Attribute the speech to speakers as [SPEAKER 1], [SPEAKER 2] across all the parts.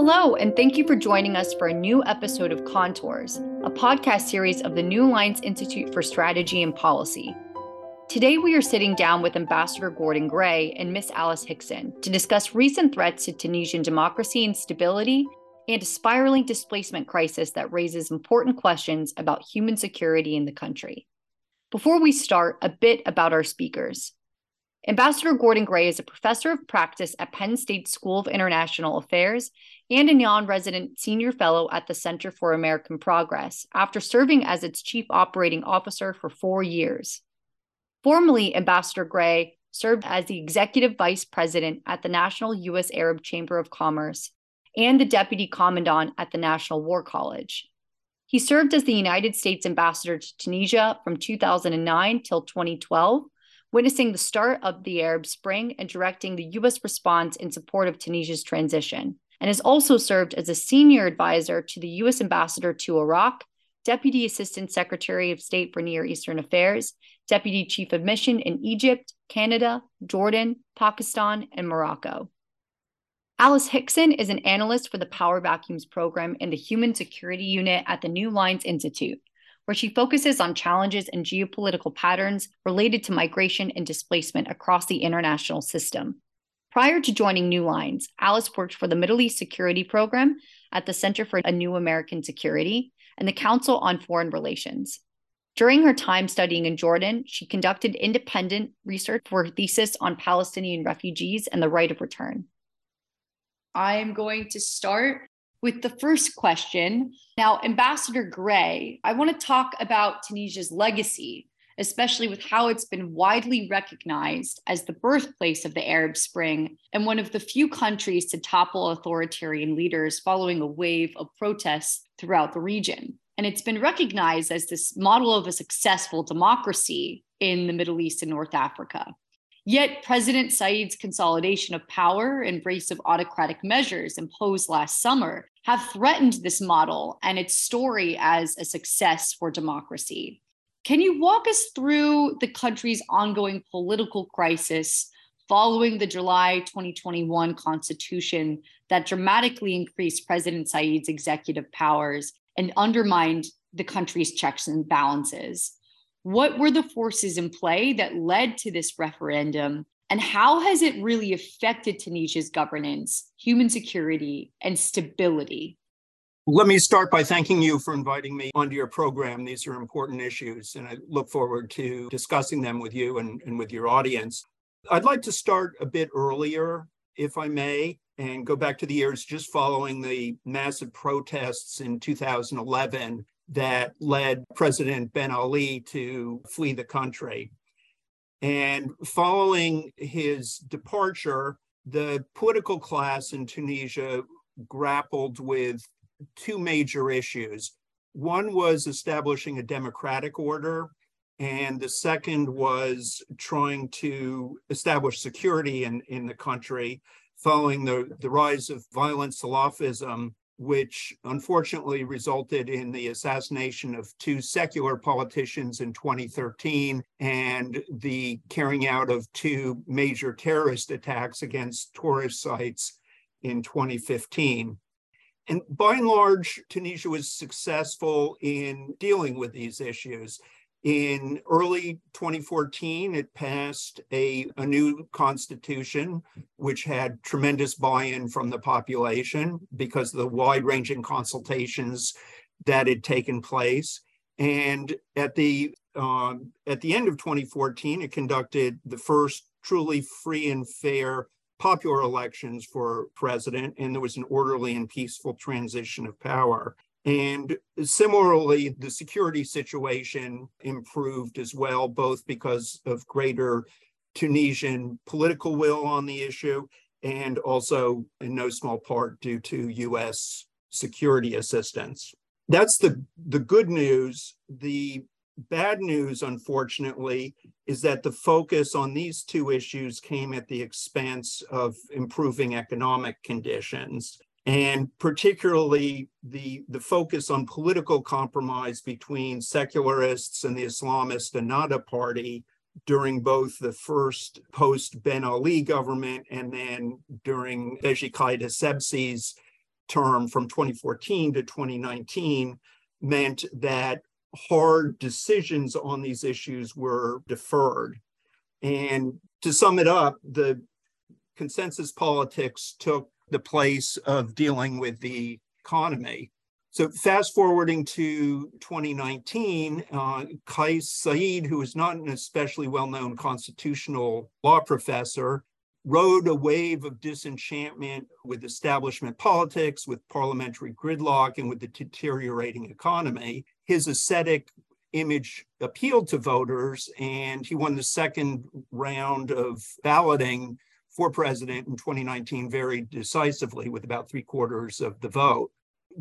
[SPEAKER 1] Hello, and thank you for joining us for a new episode of Contours, a podcast series of the New Lines Institute for Strategy and Policy. Today, we are sitting down with Ambassador Gordon Gray and Miss Alice Hickson to discuss recent threats to Tunisian democracy and stability and a spiraling displacement crisis that raises important questions about human security in the country. Before we start, a bit about our speakers. Ambassador Gordon Gray is a professor of practice at Penn State School of International Affairs and a non resident senior fellow at the Center for American Progress after serving as its chief operating officer for four years. Formerly, Ambassador Gray served as the executive vice president at the National U.S. Arab Chamber of Commerce and the deputy commandant at the National War College. He served as the United States ambassador to Tunisia from 2009 till 2012, witnessing the start of the Arab Spring and directing the U.S. response in support of Tunisia's transition, and has also served as a senior advisor to the U.S. ambassador to Iraq, deputy assistant secretary of state for Near Eastern Affairs, deputy chief of mission in Egypt, Canada, Jordan, Pakistan, and Morocco. Alice Hickson is an analyst for the Power Vacuums program in the Human Security Unit at the New Lines Institute, where she focuses on challenges and geopolitical patterns related to migration and displacement across the international system. Prior to joining New Lines, Alice worked for the Middle East Security Program at the Center for a New American Security and the Council on Foreign Relations. During her time studying in Jordan, she conducted independent research for her thesis on Palestinian refugees and the right of return. I'm going to start with the first question. Now, Ambassador Gray, I want to talk about Tunisia's legacy, especially with how it's been widely recognized as the birthplace of the Arab Spring and one of the few countries to topple authoritarian leaders following a wave of protests throughout the region. And it's been recognized as this model of a successful democracy in the Middle East and North Africa. Yet, President Saied's consolidation of power, embrace of autocratic measures imposed last summer, have threatened this model and its story as a success for democracy. Can you walk us through the country's ongoing political crisis following the July 2021 constitution that dramatically increased President Saied's executive powers and undermined the country's checks and balances. What were the forces in play that led to this referendum? And how has it really affected Tunisia's governance, human security, and stability?
[SPEAKER 2] Let me start by thanking you for inviting me onto your program. These are important issues, and I look forward to discussing them with you and, and with your audience. I'd like to start a bit earlier, if I may and go back to the years just following the massive protests in 2011 that led President Ben Ali to flee the country. And following his departure, the political class in Tunisia grappled with two major issues. One was establishing a democratic order, and the second was trying to establish security in, in the country following the, the rise of violent Salafism, which unfortunately resulted in the assassination of two secular politicians in 2013 and the carrying out of two major terrorist attacks against tourist sites in 2015. And by and large, Tunisia was successful in dealing with these issues. In early 2014, it passed a, a new constitution, which had tremendous buy in from the population because of the wide ranging consultations that had taken place. And at the um, at the end of 2014, it conducted the first truly free and fair popular elections for president, and there was an orderly and peaceful transition of power. And similarly, the security situation improved as well, both because of greater Tunisian political will on the issue and also in no small part due to US security assistance. That's the, the good news. The bad news, unfortunately, is that the focus on these two issues came at the expense of improving economic conditions and particularly the, the focus on political compromise between secularists and the Islamist Ennahda Party during both the first post Ben Ali government and then during Beji Caid Essebsi's term from 2014 to 2019 meant that hard decisions on these issues were deferred. And to sum it up, the consensus politics took the place of dealing with the economy. So, fast forwarding to 2019, uh, Kais Saied, who is not an especially well known constitutional law professor, rode a wave of disenchantment with establishment politics, with parliamentary gridlock, and with the deteriorating economy. His ascetic image appealed to voters, and he won the second round of balloting for president in 2019 very decisively with about three quarters of the vote.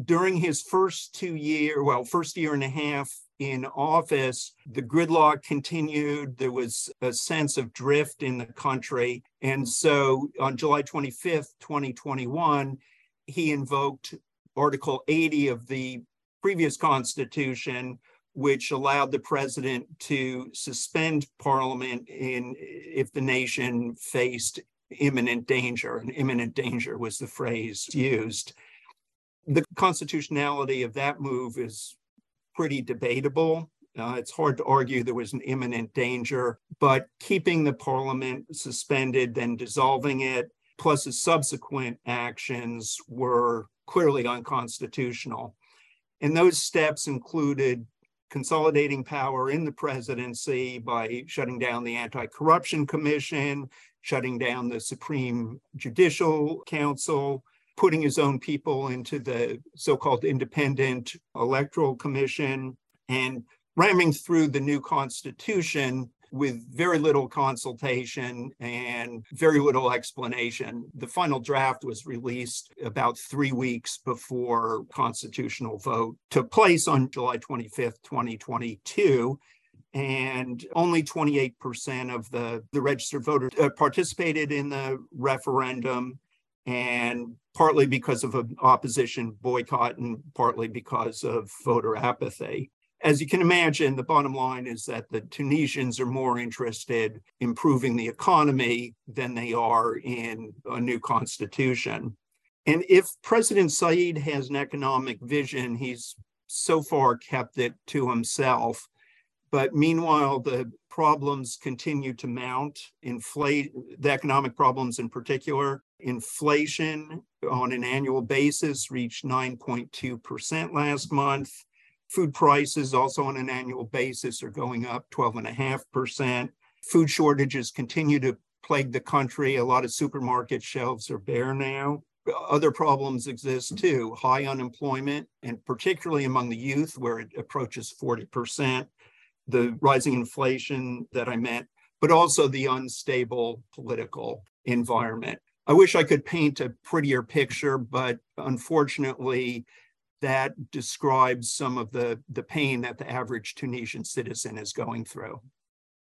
[SPEAKER 2] During his first two year, well, first year and a half in office, the gridlock continued. There was a sense of drift in the country. And so on July 25th, 2021, he invoked Article 80 of the previous Constitution, which allowed the president to suspend Parliament in if the nation faced imminent danger. And imminent danger was the phrase used. The constitutionality of that move is pretty debatable. Uh, it's hard to argue there was an imminent danger, but keeping the parliament suspended, then dissolving it, plus the subsequent actions were clearly unconstitutional. And those steps included consolidating power in the presidency by shutting down the Anti Corruption Commission, shutting down the Supreme Judicial Council, putting his own people into the so-called independent electoral commission and ramming through the new constitution with very little consultation and very little explanation. The final draft was released about three weeks before constitutional vote took place on July 25th, 2022 and only 28% of the, the registered voters uh, participated in the referendum and partly because of an opposition boycott and partly because of voter apathy. As you can imagine, the bottom line is that the Tunisians are more interested in improving the economy than they are in a new constitution. And if President Saied has an economic vision, he's so far kept it to himself. But meanwhile, the problems continue to mount, inflate the economic problems in particular. Inflation on an annual basis reached 9.2% last month. Food prices, also on an annual basis, are going up 12.5%. Food shortages continue to plague the country. A lot of supermarket shelves are bare now. Other problems exist too high unemployment, and particularly among the youth, where it approaches 40% the rising inflation that I meant, but also the unstable political environment. I wish I could paint a prettier picture, but unfortunately, that describes some of the, the pain that the average Tunisian citizen is going through.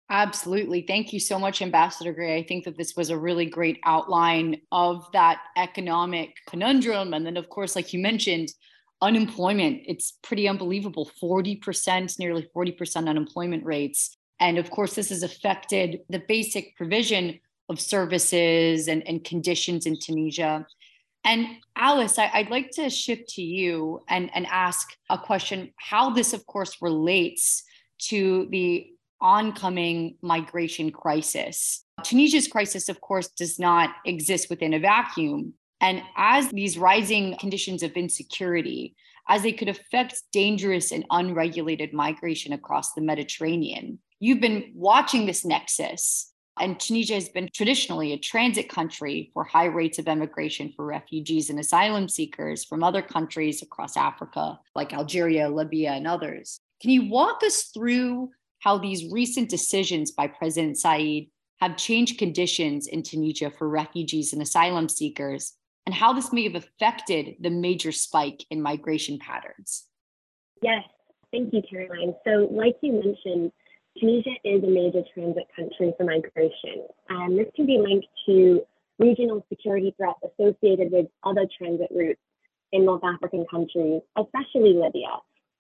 [SPEAKER 1] Absolutely. Thank you so much, Ambassador Gray. I think that this was a really great outline of that economic conundrum. And then, of course, like you mentioned, unemployment it's pretty unbelievable. 40% nearly 40% unemployment rates. And of course this has affected the basic provision of services and, and conditions in tunisia. And alice I, would like to shift to you and, and ask a question how this of course relates to the oncoming migration crisis. Tunisia's crisis of course does not exist within a vacuum and as these rising conditions of insecurity, as they could affect dangerous and unregulated migration across the Mediterranean, you've been watching this nexus. And Tunisia has been traditionally a transit country for high rates of emigration for refugees and asylum seekers from other countries across Africa, like Algeria, Libya, and others. Can you walk us through how these recent decisions by President Saied have changed conditions in Tunisia for refugees and asylum seekers and how this may have affected the major spike in migration patterns.
[SPEAKER 3] Yes, thank you, Caroline. So, like you mentioned, Tunisia is a major transit country for migration, and this can be linked to regional security threats associated with other transit routes in North African countries, especially Libya.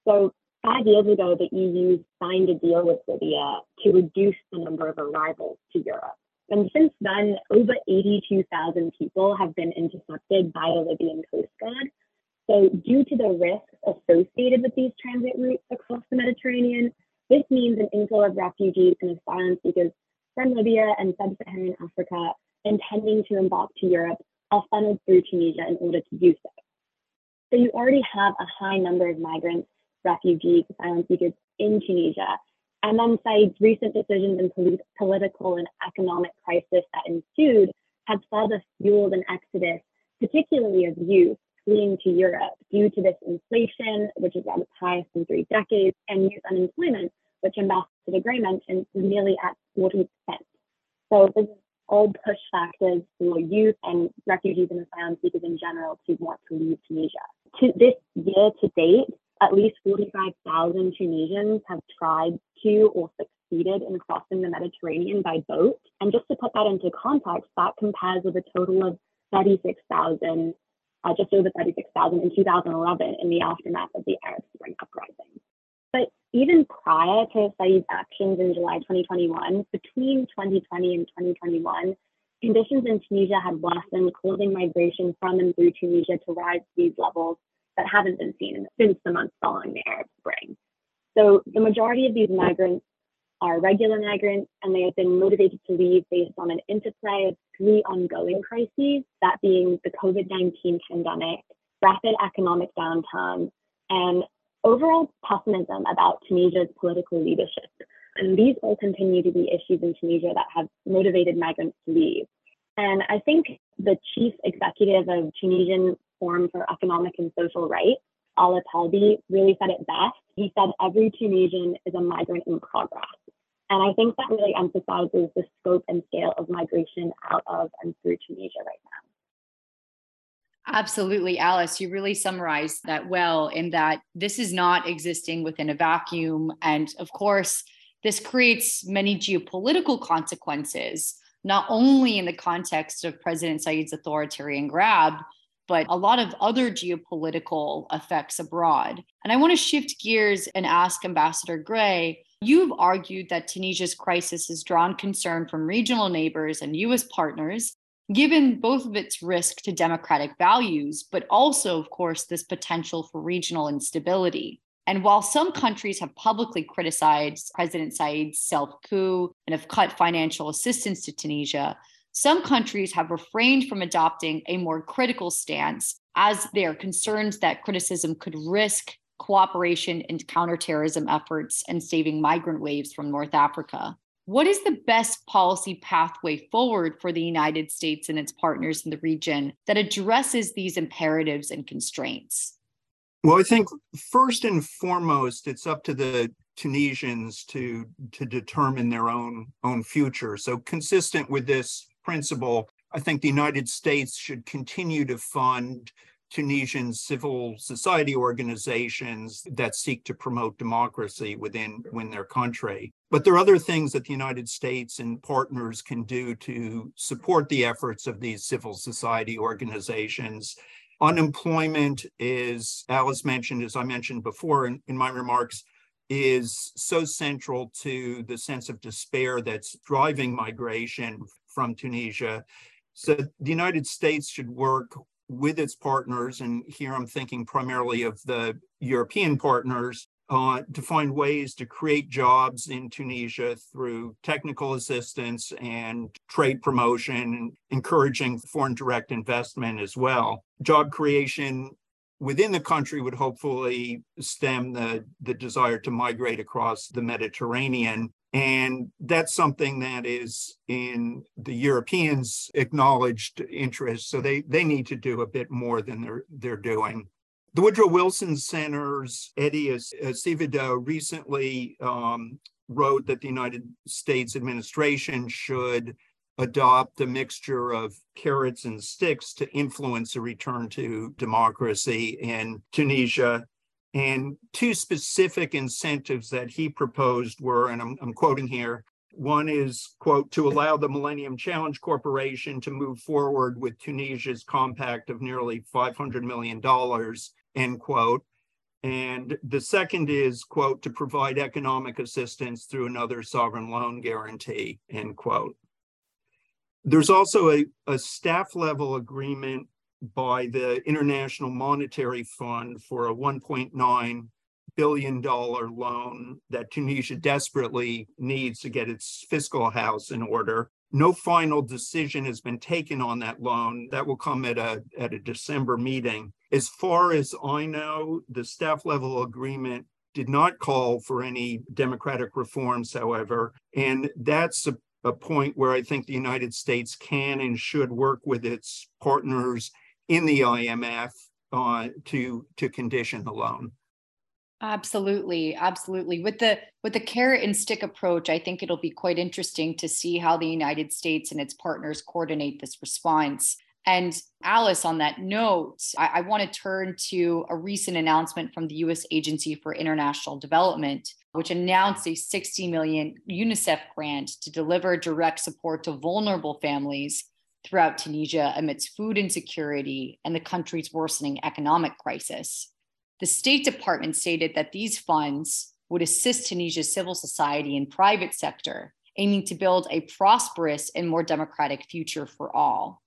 [SPEAKER 3] So, five years ago, the EU signed a deal with Libya to reduce the number of arrivals to Europe. And since then, over 82,000 people have been intercepted by the Libyan Coast Guard So, due to the risks associated with these transit routes across the Mediterranean, this means an inflow of refugees and asylum seekers from Libya and sub Saharan Africa intending to embark to Europe are funneled through Tunisia in order to do so. So, you already have a high number of migrants, refugees, asylum seekers in Tunisia. Saied's recent decisions and polit- political and economic crisis that ensued have further fueled an exodus, particularly of youth, fleeing to Europe due to this inflation, which is at its highest in three decades, and youth unemployment, which Ambassador Gray mentioned is nearly at 40%. So this is all push factors for youth and refugees and asylum seekers in general to want to leave Tunisia. To this year to date, at least 45,000 Tunisians have tried to or succeeded in crossing the Mediterranean by boat. And just to put that into context, that compares with a total of 36,000 uh, just over 36,000 in 2011 in the aftermath of the Arab Spring uprising. But even prior to Saied's actions in July 2021, between 2020 and 2021, conditions in Tunisia had worsened, causing migration from and through Tunisia to rise to these levels that haven't been seen since the months following the Arab Spring. So the majority of these migrants are regular migrants, and they have been motivated to leave based on an interplay of three ongoing crises that being the COVID 19 pandemic, rapid economic downturn, and overall pessimism about Tunisia's political leadership. And these all continue to be issues in Tunisia that have motivated migrants to leave. And I think the chief executive of Tunisian Forum for Economic and Social Rights, Ala Talbi, really said it best. He said, Every Tunisian is a migrant in progress. And I think that really emphasizes the scope and scale of migration out of and through Tunisia right now.
[SPEAKER 1] Absolutely, Alice. You really summarized that well in that this is not existing within a vacuum. And of course, this creates many geopolitical consequences, not only in the context of President Saied's authoritarian grab, but a lot of other geopolitical effects abroad. And I want to shift gears and ask Ambassador Gray You've argued that Tunisia's crisis has drawn concern from regional neighbors and US partners, given both of its risk to democratic values, but also, of course, this potential for regional instability. And while some countries have publicly criticized President Saied's self coup and have cut financial assistance to Tunisia, some countries have refrained from adopting a more critical stance as they are concerned that criticism could risk cooperation in counterterrorism efforts and saving migrant waves from North Africa. What is the best policy pathway forward for the United States and its partners in the region that addresses these imperatives and constraints?
[SPEAKER 2] Well, I think first and foremost, it's up to the Tunisians to to determine their own own future. So consistent with this principle, I think the United States should continue to fund Tunisian civil society organizations that seek to promote democracy within, within their country. But there are other things that the United States and partners can do to support the efforts of these civil society organizations. Unemployment is, Alice mentioned, as I mentioned before in, in my remarks, is so central to the sense of despair that's driving migration from Tunisia. So the United States should work with its partners, and here I'm thinking primarily of the European partners, uh, to find ways to create jobs in Tunisia through technical assistance and trade promotion, encouraging foreign direct investment as well. Job creation within the country would hopefully stem the, the desire to migrate across the Mediterranean and that's something that is in the Europeans' acknowledged interest. So they, they need to do a bit more than they're, they're doing. The Woodrow Wilson Center's Eddie Acevedo recently um, wrote that the United States administration should adopt a mixture of carrots and sticks to influence a return to democracy in Tunisia and two specific incentives that he proposed were, and I'm, I'm quoting here, one is, quote, to allow the Millennium Challenge Corporation to move forward with Tunisia's compact of nearly $500 million, end quote. And the second is, quote, to provide economic assistance through another sovereign loan guarantee, end quote. There's also a, a staff level agreement by the International Monetary Fund for a 1.9 billion dollar loan that Tunisia desperately needs to get its fiscal house in order. No final decision has been taken on that loan. That will come at a at a December meeting. As far as I know, the staff level agreement did not call for any democratic reforms, however, and that's a, a point where I think the United States can and should work with its partners in the IMF uh, to to condition the loan.
[SPEAKER 1] Absolutely, absolutely. With the with the carrot and stick approach, I think it'll be quite interesting to see how the United States and its partners coordinate this response. And Alice, on that note, I, I want to turn to a recent announcement from the US Agency for International Development, which announced a 60 million UNICEF grant to deliver direct support to vulnerable families throughout Tunisia amidst food insecurity and the country's worsening economic crisis. The State Department stated that these funds would assist Tunisia's civil society and private sector, aiming to build a prosperous and more democratic future for all.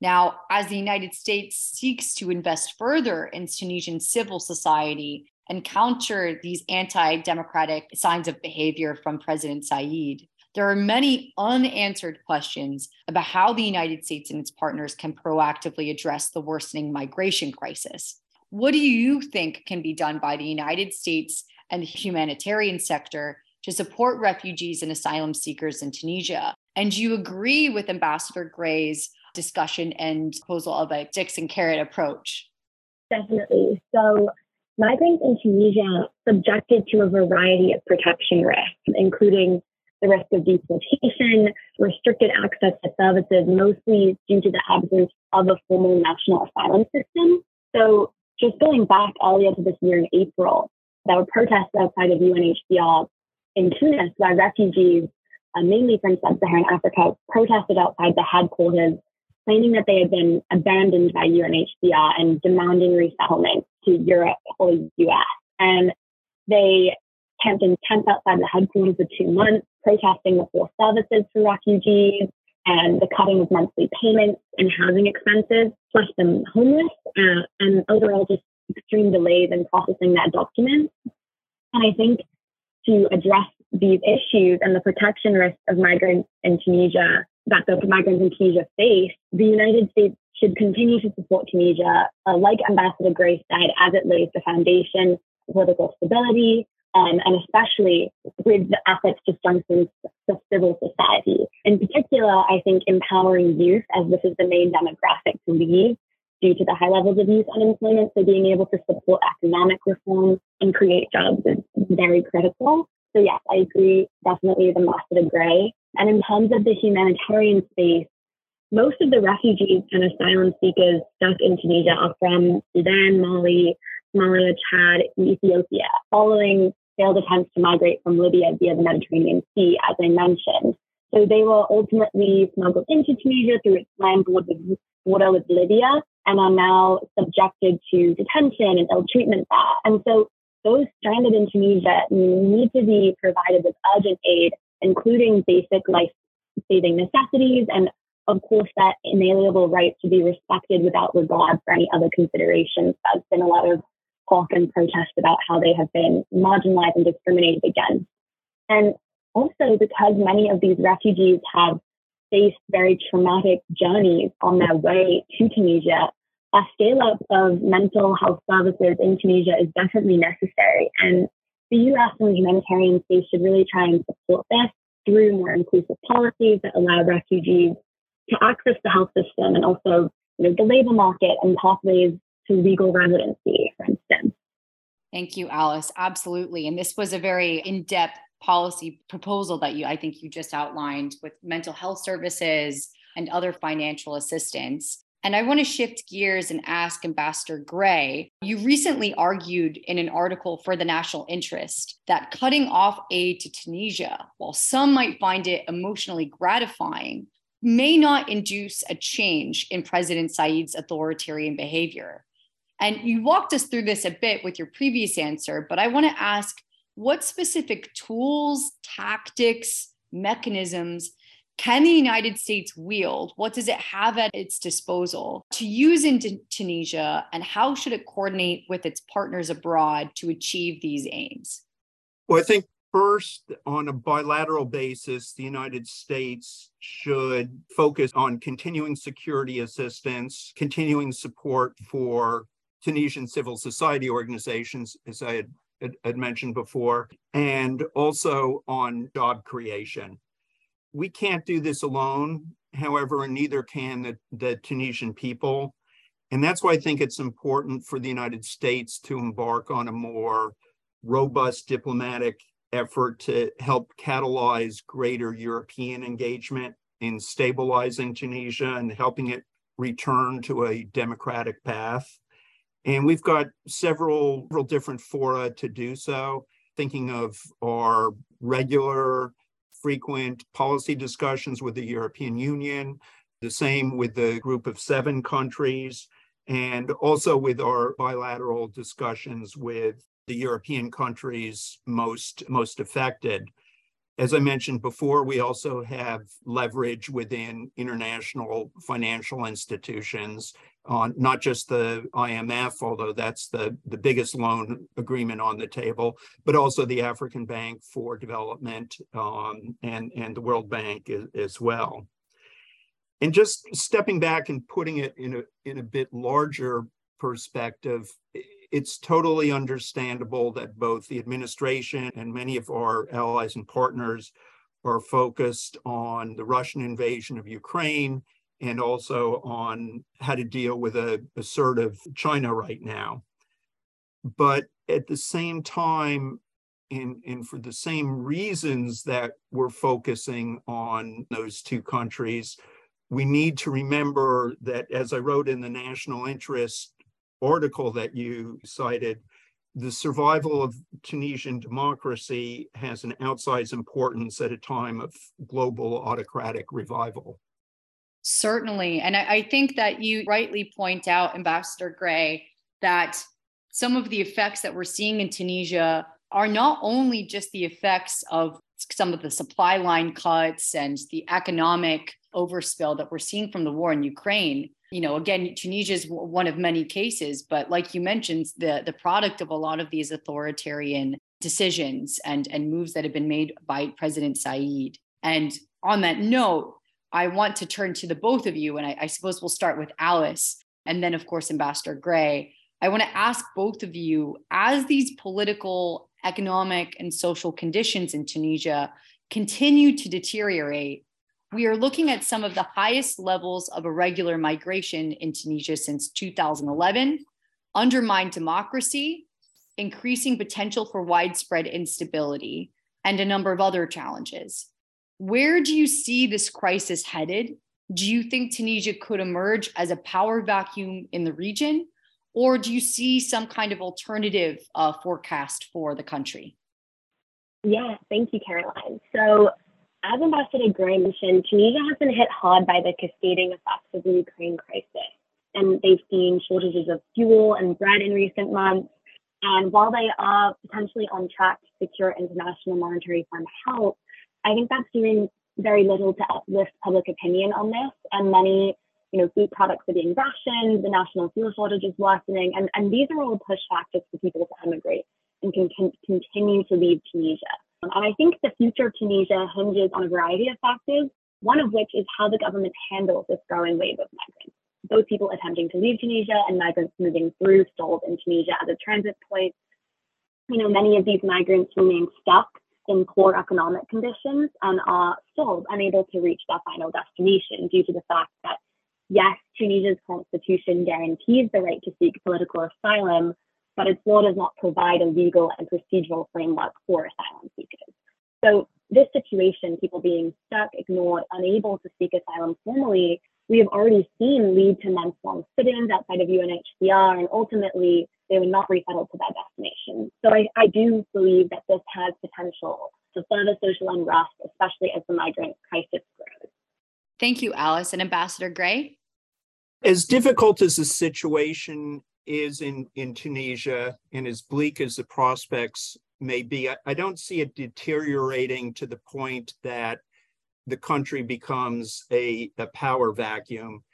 [SPEAKER 1] Now, as the United States seeks to invest further in Tunisian civil society and counter these anti democratic signs of behavior from President Saied, there are many unanswered questions about how the United States and its partners can proactively address the worsening migration crisis. What do you think can be done by the United States and the humanitarian sector to support refugees and asylum seekers in Tunisia? And do you agree with Ambassador Gray's discussion and proposal of a sticks and carrot approach?
[SPEAKER 3] Definitely. So, migrants in Tunisia subjected to a variety of protection risks, including the risk of deportation, restricted access to services, mostly due to the absence of a formal national asylum system. So, just going back earlier to this year in April, there were protests outside of UNHCR in Tunis where refugees, uh, mainly from sub Saharan Africa, protested outside the headquarters, claiming that they had been abandoned by UNHCR and demanding resettlement to Europe or the US. And they camped in tents outside the headquarters for two months, protesting the forced services for refugees, and the cutting of monthly payments and housing expenses left them homeless uh, and overall just extreme delays in processing that document. And I think to address these issues and the protection risks of migrants in Tunisia that the migrants in Tunisia face, the United States should continue to support Tunisia, uh, like Ambassador Gray said, as it lays the foundation for political stability um, and especially with the efforts to strengthen the civil society. In particular, I think empowering youth, as this is the main demographic to leave due to the high levels of youth unemployment. So being able to support economic reform and create jobs is very critical. So yes, I agree definitely the with the Gray. And in terms of the humanitarian space, most of the refugees and asylum seekers stuck in Tunisia are from Sudan, Mali, Somalia, Chad, Ethiopia, following failed attempts to migrate from Libya via the Mediterranean Sea, as I mentioned. So they were ultimately smuggled into Tunisia through its land border with, Libya and are now subjected to detention and ill treatment there. And so those stranded in Tunisia need to be provided with urgent aid, including basic life saving necessities and of course, that inalienable right to be respected without regard for any other considerations. There's been a lot of talk and protest about how they have been marginalized and discriminated against. And also because many of these refugees have faced very traumatic journeys on their way to Tunisia, a scale up of mental health services in Tunisia is definitely necessary. And the US and the humanitarian space should really try and support this through more inclusive policies that allow refugees to access the health system and also you know, the labor market and pathways to legal residency, for instance.
[SPEAKER 1] Thank you, Alice. Absolutely. And this was a very in depth policy proposal that you, I think you just outlined with mental health services and other financial assistance. And I want to shift gears and ask Ambassador Gray. You recently argued in an article for the National Interest that cutting off aid to Tunisia, while some might find it emotionally gratifying, may not induce a change in President Saied's authoritarian behavior. And you walked us through this a bit with your previous answer, but I want to ask what specific tools, tactics, mechanisms can the United States wield? What does it have at its disposal to use in Tunisia? And how should it coordinate with its partners abroad to achieve these aims?
[SPEAKER 2] Well, I think first, on a bilateral basis, the United States should focus on continuing security assistance, continuing support for Tunisian civil society organizations, as I had, had, mentioned before, and also on job creation we can't do this alone. However, and neither can the, the Tunisian people. And that's why I think it's important for the United States to embark on a more robust diplomatic effort to help catalyze greater European engagement in stabilizing Tunisia and helping it return to a democratic path. And we've got several, several different fora to do so, thinking of our regular frequent policy discussions with the European Union, the same with the group of seven countries, and also with our bilateral discussions with the European countries most, most affected. As I mentioned before, we also have leverage within international financial institutions on not just the IMF, although that's the, the biggest loan agreement on the table, but also the African Bank for Development um, and, and the World Bank as, well. And just stepping back and putting it in a, in a bit larger perspective, it's totally understandable that both the administration and many of our allies and partners are focused on the Russian invasion of Ukraine and also on how to deal with a assertive China right now. But at the same time, and, and for the same reasons that we're focusing on those two countries, we need to remember that, as I wrote in the national interest article that you cited, the survival of Tunisian democracy has an outsized importance at a time of global autocratic revival.
[SPEAKER 1] Certainly. And I, I think that you rightly point out, Ambassador Gray, that some of the effects that we're seeing in Tunisia are not only just the effects of some of the supply line cuts and the economic overspill that we're seeing from the war in Ukraine, you know again tunisia is one of many cases but like you mentioned the the product of a lot of these authoritarian decisions and and moves that have been made by president Saied and on that note i want to turn to the both of you and I, I suppose we'll start with alice and then of course ambassador gray i want to ask both of you as these political economic and social conditions in tunisia continue to deteriorate we are looking at some of the highest levels of irregular migration in Tunisia since 2011, undermined democracy, increasing potential for widespread instability, and a number of other challenges. Where do you see this crisis headed? Do you think Tunisia could emerge as a power vacuum in the region? Or do you see some kind of alternative uh, forecast for the country?
[SPEAKER 3] Yeah, thank you, Caroline. So as Ambassador Gray mentioned, Tunisia has been hit hard by the cascading effects of the Ukraine crisis. And they've seen shortages of fuel and bread in recent months. And while they are potentially on track to secure International Monetary Fund help, I think that's doing very little to uplift public opinion on this. And many, you know, food products are being rationed, the national fuel shortage is worsening, and, and these are all push factors for people to emigrate and can, can continue to leave Tunisia. And I think the future of Tunisia hinges on a variety of factors, one of which is how the government handles this growing wave of migrants. Both people attempting to leave Tunisia and migrants moving through stalled in Tunisia as a transit point. You know, many of these migrants remain stuck in poor economic conditions and are still unable to reach their final destination due to the fact that, yes, Tunisia's constitution guarantees the right to seek political asylum, but its law does not provide a legal and procedural framework for asylum seekers. So this situation, people being stuck, ignored, unable to seek asylum formally, we have already seen lead to months-long sit-ins outside of UNHCR, and ultimately they were not resettled to their destination. So I, I do believe that this has potential to further social unrest, especially as the migrant crisis grows.
[SPEAKER 1] Thank you, Alice. And Ambassador Gray?
[SPEAKER 2] As difficult as the situation is in, in Tunisia and as bleak as the prospects may be, I, I don't see it deteriorating to the point that the country becomes a, a power vacuum.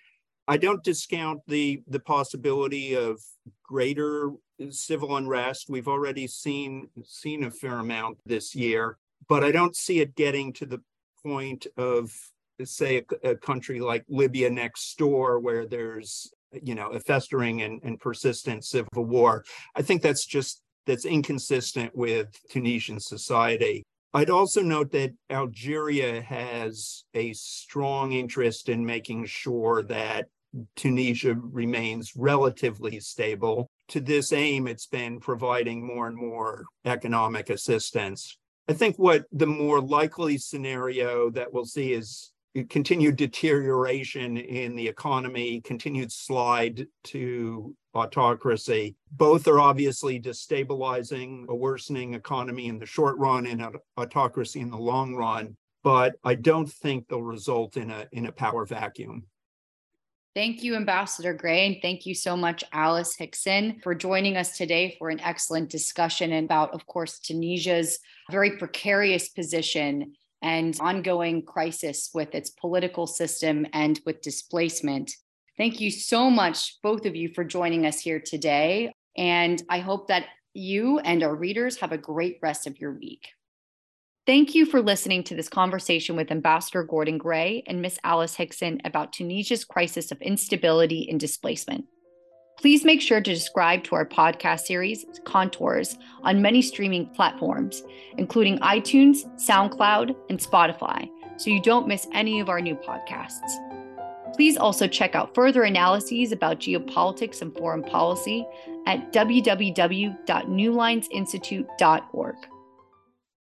[SPEAKER 2] I don't discount the the possibility of greater civil unrest. We've already seen seen a fair amount this year, but I don't see it getting to the point of say a, a country like Libya next door where there's you know a festering and, and persistent civil war. I think that's just that's inconsistent with Tunisian society. I'd also note that Algeria has a strong interest in making sure that Tunisia remains relatively stable. To this aim, it's been providing more and more economic assistance. I think what the more likely scenario that we'll see is continued deterioration in the economy, continued slide to autocracy. Both are obviously destabilizing a worsening economy in the short run and autocracy in the long run, but I don't think they'll result in a in a power vacuum.
[SPEAKER 1] Thank you, Ambassador Gray, and thank you so much, Alice Hickson, for joining us today for an excellent discussion about, of course, Tunisia's very precarious position and ongoing crisis with its political system and with displacement. Thank you so much, both of you, for joining us here today. And I hope that you and our readers have a great rest of your week. Thank you for listening to this conversation with Ambassador Gordon Gray and Miss Alice Hickson about Tunisia's crisis of instability and displacement. Please make sure to subscribe to our podcast series, Contours, on many streaming platforms, including iTunes, SoundCloud, and Spotify, so you don't miss any of our new podcasts. Please also check out further analyses about geopolitics and foreign policy at www.newlinesinstitute.org.